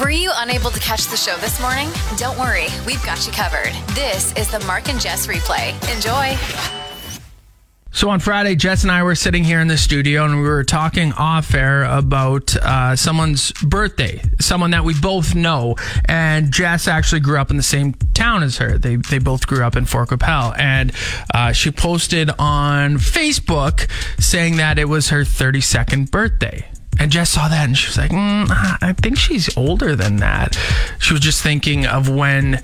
Were you unable to catch the show this morning? Don't worry, we've got you covered. This is the Mark and Jess replay. Enjoy. So on Friday, Jess and I were sitting here in the studio and we were talking off air about uh, someone's birthday, someone that we both know. And Jess actually grew up in the same town as her. They they both grew up in Fort Qu'Appelle, and uh, she posted on Facebook saying that it was her 32nd birthday. And Jess saw that and she was like, mm, I think she's older than that. She was just thinking of when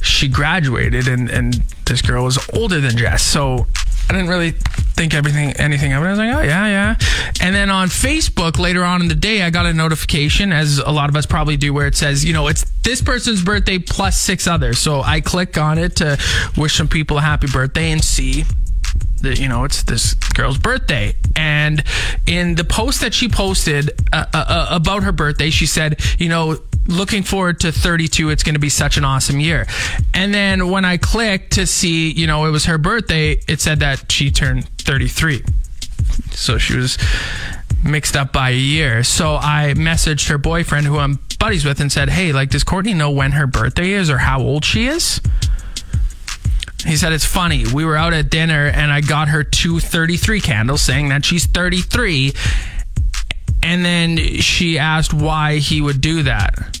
she graduated, and, and this girl was older than Jess. So I didn't really think everything anything of it. I was like, oh yeah, yeah. And then on Facebook later on in the day, I got a notification, as a lot of us probably do, where it says, you know, it's this person's birthday plus six others. So I click on it to wish some people a happy birthday and see you know it's this girl's birthday. And in the post that she posted uh, uh, uh, about her birthday she said you know looking forward to 32 it's going to be such an awesome year. And then when i clicked to see you know it was her birthday it said that she turned 33 so she was mixed up by a year. So i messaged her boyfriend who i'm buddies with and said hey like does courtney know when her birthday is or how old she is he said it's funny. We were out at dinner and I got her two 33 candles saying that she's 33. And then she asked why he would do that.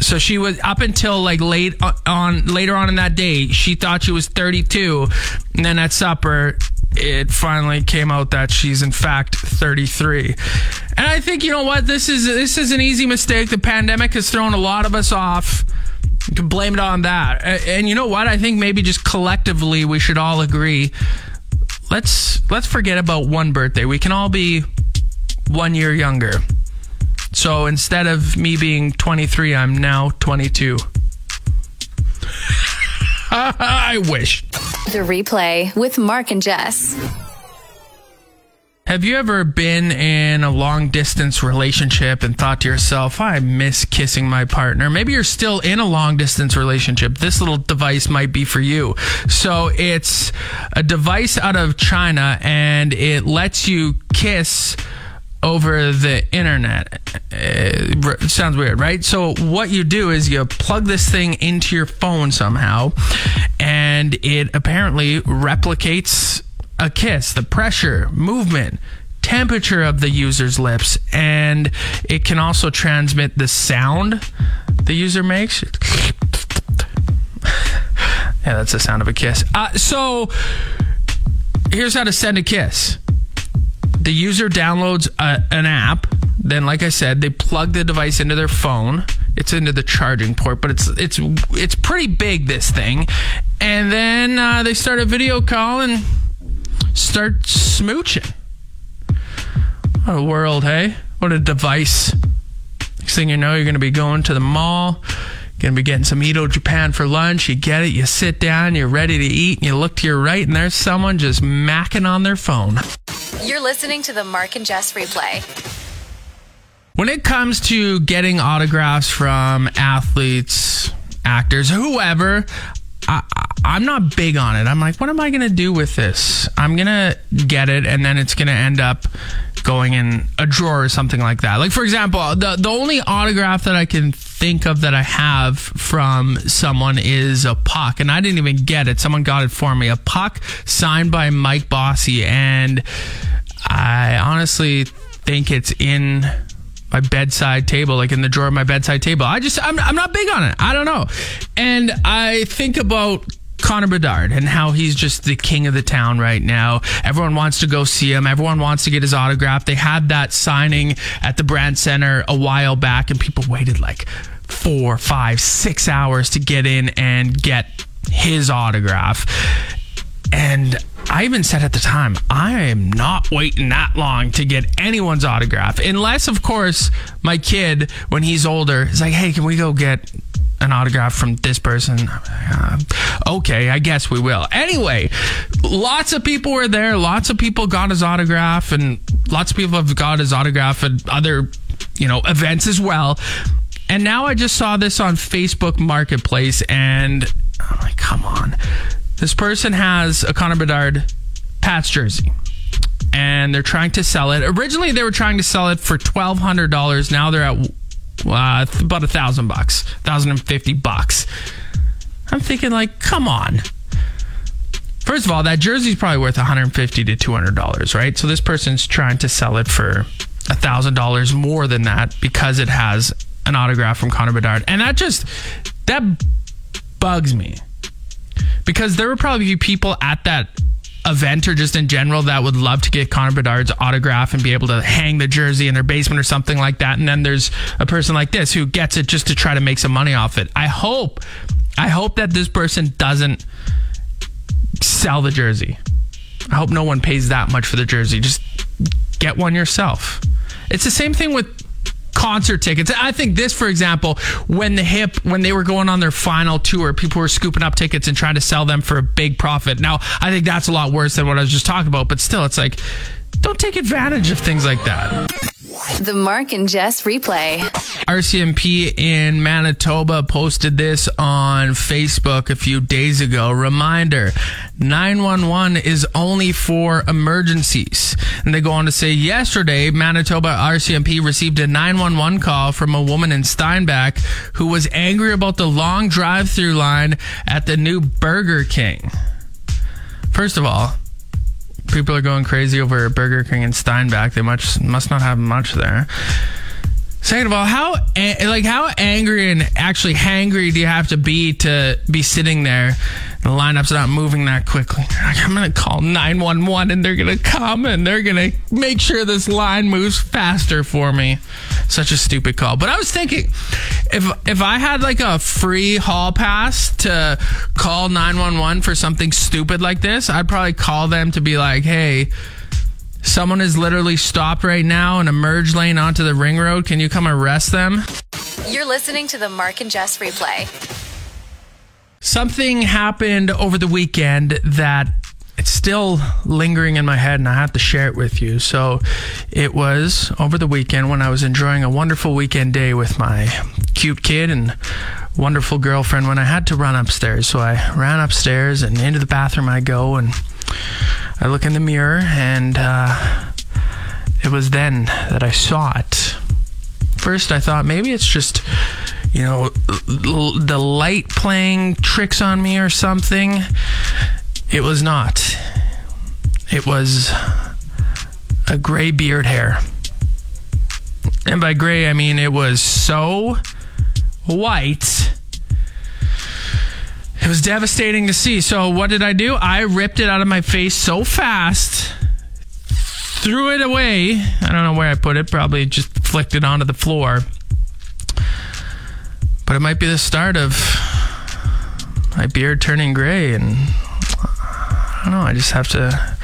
So she was up until like late uh, on later on in that day, she thought she was 32. And then at supper, it finally came out that she's in fact 33. And I think you know what? This is this is an easy mistake. The pandemic has thrown a lot of us off. Can blame it on that. And you know what? I think maybe just collectively we should all agree. Let's let's forget about one birthday. We can all be one year younger. So instead of me being 23, I'm now 22. I wish. The replay with Mark and Jess. Have you ever been in a long distance relationship and thought to yourself, I miss kissing my partner? Maybe you're still in a long distance relationship. This little device might be for you. So it's a device out of China and it lets you kiss over the internet. Uh, it sounds weird, right? So what you do is you plug this thing into your phone somehow and it apparently replicates a kiss, the pressure, movement, temperature of the user's lips, and it can also transmit the sound the user makes. yeah, that's the sound of a kiss. Uh, so here's how to send a kiss. The user downloads a, an app. Then, like I said, they plug the device into their phone. It's into the charging port, but it's it's it's pretty big. This thing, and then uh, they start a video call and start smooching. What a world, hey? What a device. Next thing you know, you're going to be going to the mall, going to be getting some Edo Japan for lunch. You get it, you sit down, you're ready to eat, and you look to your right, and there's someone just macking on their phone. You're listening to the Mark and Jess replay. When it comes to getting autographs from athletes, actors, whoever, I, I'm not big on it. I'm like, what am I going to do with this? I'm going to get it, and then it's going to end up going in a drawer or something like that. Like, for example, the, the only autograph that I can think of that I have from someone is a puck, and I didn't even get it. Someone got it for me. A puck signed by Mike Bossy, and I honestly think it's in my bedside table, like in the drawer of my bedside table. I just, I'm, I'm not big on it. I don't know. And I think about Connor Bedard and how he's just the king of the town right now. Everyone wants to go see him. Everyone wants to get his autograph. They had that signing at the Brandt Center a while back, and people waited like four, five, six hours to get in and get his autograph. And I even said at the time, I am not waiting that long to get anyone's autograph. Unless, of course, my kid, when he's older, is like, hey, can we go get an autograph from this person? Uh, okay, I guess we will. Anyway, lots of people were there. Lots of people got his autograph, and lots of people have got his autograph at other, you know, events as well. And now I just saw this on Facebook Marketplace, and I'm like, come on this person has a Connor Bedard Pats jersey and they're trying to sell it. Originally, they were trying to sell it for $1,200. Now they're at uh, about a thousand bucks, thousand and fifty bucks. I'm thinking like, come on. First of all, that jersey's probably worth 150 to 200 dollars, right? So this person's trying to sell it for a thousand dollars more than that because it has an autograph from Connor Bedard, and that just that bugs me because there would probably people at that event or just in general that would love to get Connor Bedard's autograph and be able to hang the jersey in their basement or something like that. And then there's a person like this who gets it just to try to make some money off it. I hope, I hope that this person doesn't sell the jersey. I hope no one pays that much for the jersey. Just get one yourself. It's the same thing with concert tickets. I think this, for example, when the hip, when they were going on their final tour, people were scooping up tickets and trying to sell them for a big profit. Now, I think that's a lot worse than what I was just talking about, but still, it's like, don't take advantage of things like that. The Mark and Jess replay. RCMP in Manitoba posted this on Facebook a few days ago. Reminder 911 is only for emergencies. And they go on to say yesterday, Manitoba RCMP received a 911 call from a woman in Steinbach who was angry about the long drive through line at the new Burger King. First of all, people are going crazy over Burger King and Steinbach. They much must not have much there. Second of all, how like how angry and actually hangry do you have to be to be sitting there? The lineup's not moving that quickly. I'm gonna call 911 and they're gonna come and they're gonna make sure this line moves faster for me. Such a stupid call. But I was thinking, if if I had like a free hall pass to call 911 for something stupid like this, I'd probably call them to be like, hey Someone is literally stopped right now in a merge lane onto the ring road. Can you come arrest them? You're listening to the Mark and Jess replay. Something happened over the weekend that it's still lingering in my head and I have to share it with you. So it was over the weekend when I was enjoying a wonderful weekend day with my cute kid and wonderful girlfriend when I had to run upstairs. So I ran upstairs and into the bathroom I go and I look in the mirror, and uh, it was then that I saw it. First, I thought maybe it's just, you know, l- the light playing tricks on me or something. It was not. It was a gray beard hair. And by gray, I mean it was so white it was devastating to see. So, what did I do? I ripped it out of my face so fast, threw it away. I don't know where I put it, probably just flicked it onto the floor. But it might be the start of my beard turning gray, and I don't know, I just have to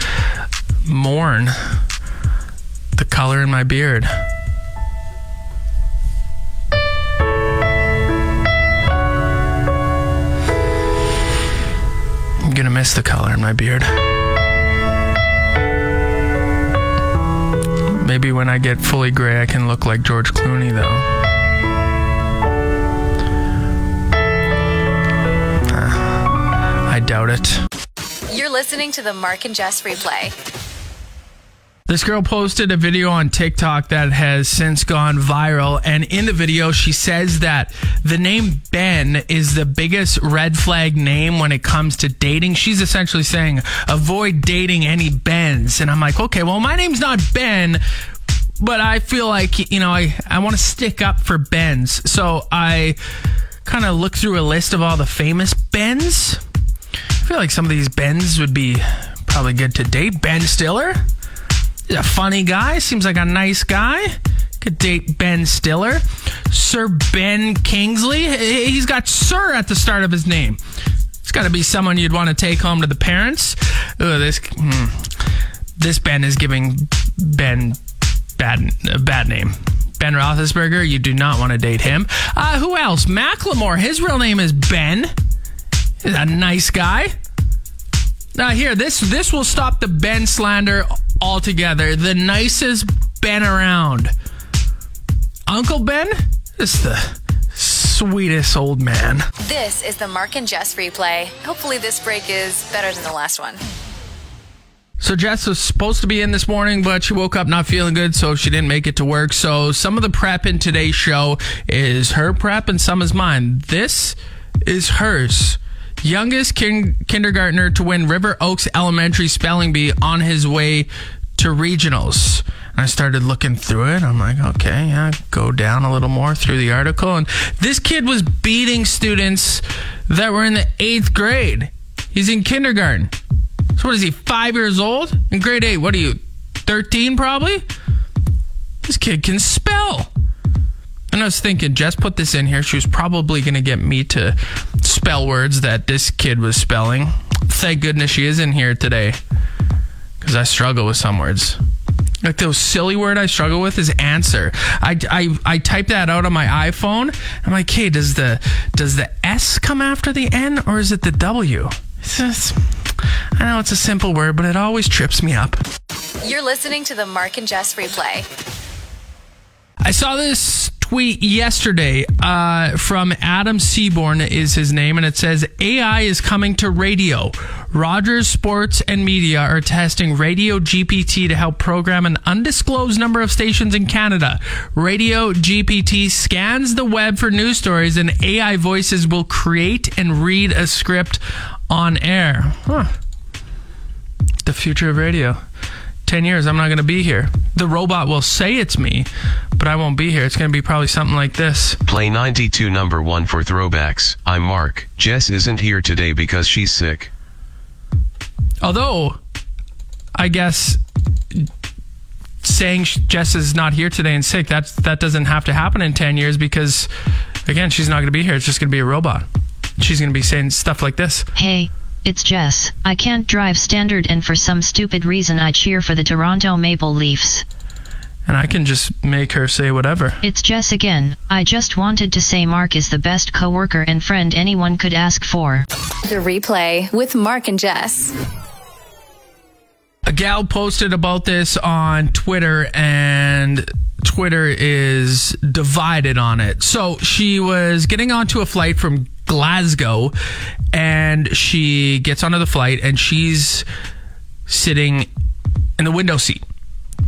mourn the color in my beard. I'm gonna miss the color in my beard. Maybe when I get fully gray, I can look like George Clooney, though. I doubt it. You're listening to the Mark and Jess replay. This girl posted a video on TikTok that has since gone viral. And in the video, she says that the name Ben is the biggest red flag name when it comes to dating. She's essentially saying, avoid dating any Bens. And I'm like, okay, well, my name's not Ben, but I feel like, you know, I, I want to stick up for Bens. So I kind of look through a list of all the famous Bens. I feel like some of these Bens would be probably good to date. Ben Stiller a funny guy, seems like a nice guy. Could date Ben Stiller. Sir Ben Kingsley. He's got Sir at the start of his name. It's got to be someone you'd want to take home to the parents. Ugh, this hmm. this Ben is giving Ben bad a bad name. Ben Roethlisberger, you do not want to date him. Uh, who else? Macklemore. His real name is Ben. A nice guy. Now here, this this will stop the Ben slander altogether. The nicest Ben around. Uncle Ben is the sweetest old man. This is the Mark and Jess replay. Hopefully, this break is better than the last one. So Jess was supposed to be in this morning, but she woke up not feeling good, so she didn't make it to work. So some of the prep in today's show is her prep and some is mine. This is hers. Youngest kin- kindergartner to win River Oaks Elementary Spelling Bee on his way to regionals. And I started looking through it. I'm like, okay, yeah, go down a little more through the article. And this kid was beating students that were in the eighth grade. He's in kindergarten. So what is he, five years old? In grade eight, what are you, 13 probably? This kid can spell. And I was thinking, Jess put this in here. She was probably going to get me to spell words that this kid was spelling. Thank goodness she is in here today because I struggle with some words. Like those silly word I struggle with is answer. I, I, I type that out on my iPhone. I'm like, hey, does the does the S come after the N or is it the W? It's just, I know it's a simple word, but it always trips me up. You're listening to the Mark and Jess replay. I saw this tweet yesterday uh, from Adam Seaborn is his name, and it says AI is coming to radio. Rogers Sports and Media are testing Radio GPT to help program an undisclosed number of stations in Canada. Radio GPT scans the web for news stories, and AI voices will create and read a script on air. Huh. The future of radio. 10 years, I'm not going to be here. The robot will say it's me, but I won't be here. It's going to be probably something like this. Play 92 number 1 for throwbacks. I'm Mark. Jess isn't here today because she's sick. Although, I guess saying Jess is not here today and sick, that, that doesn't have to happen in 10 years because, again, she's not going to be here. It's just going to be a robot. She's going to be saying stuff like this. Hey, it's Jess. I can't drive standard and for some stupid reason I cheer for the Toronto Maple Leafs. And I can just make her say whatever. It's Jess again. I just wanted to say Mark is the best coworker and friend anyone could ask for. The replay with Mark and Jess. A gal posted about this on Twitter, and Twitter is divided on it. So she was getting onto a flight from Glasgow, and she gets onto the flight, and she's sitting in the window seat.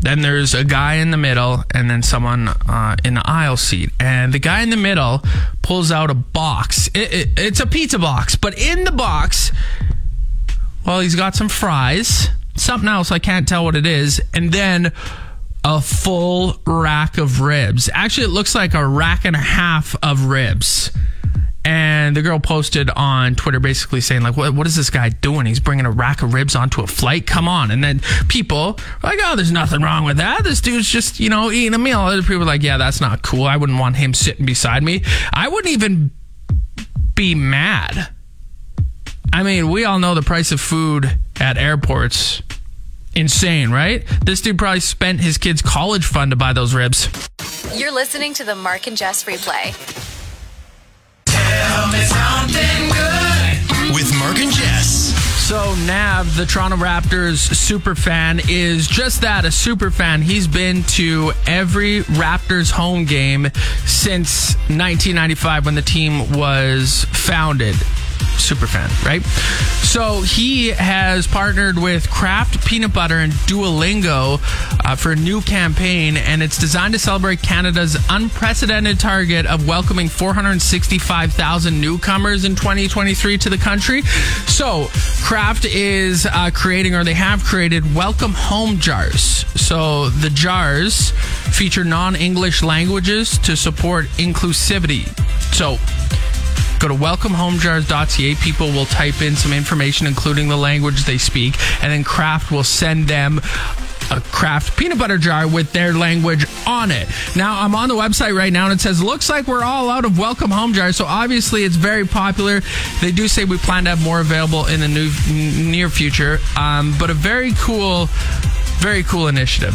Then there's a guy in the middle, and then someone uh, in the aisle seat. And the guy in the middle pulls out a box. It, it, it's a pizza box, but in the box, well, he's got some fries, something else I can't tell what it is, and then a full rack of ribs. Actually, it looks like a rack and a half of ribs. And the girl posted on Twitter basically saying, like, what, what is this guy doing? He's bringing a rack of ribs onto a flight? Come on. And then people like, oh, there's nothing wrong with that. This dude's just, you know, eating a meal. Other people are like, yeah, that's not cool. I wouldn't want him sitting beside me. I wouldn't even be mad. I mean, we all know the price of food at airports. Insane, right? This dude probably spent his kid's college fund to buy those ribs. You're listening to the Mark and Jess replay. With Mark and Jess. So Nav, the Toronto Raptors super fan, is just that a super fan. He's been to every Raptors home game since 1995 when the team was founded. Super fan, right? So he has partnered with Kraft Peanut Butter and Duolingo uh, for a new campaign, and it's designed to celebrate Canada's unprecedented target of welcoming 465,000 newcomers in 2023 to the country. So Kraft is uh, creating, or they have created, welcome home jars. So the jars feature non-English languages to support inclusivity. So Go to welcomehomejars.ca. People will type in some information, including the language they speak, and then Kraft will send them a Kraft peanut butter jar with their language on it. Now, I'm on the website right now and it says, looks like we're all out of welcome home jars. So obviously it's very popular. They do say we plan to have more available in the new, near future. Um, but a very cool, very cool initiative.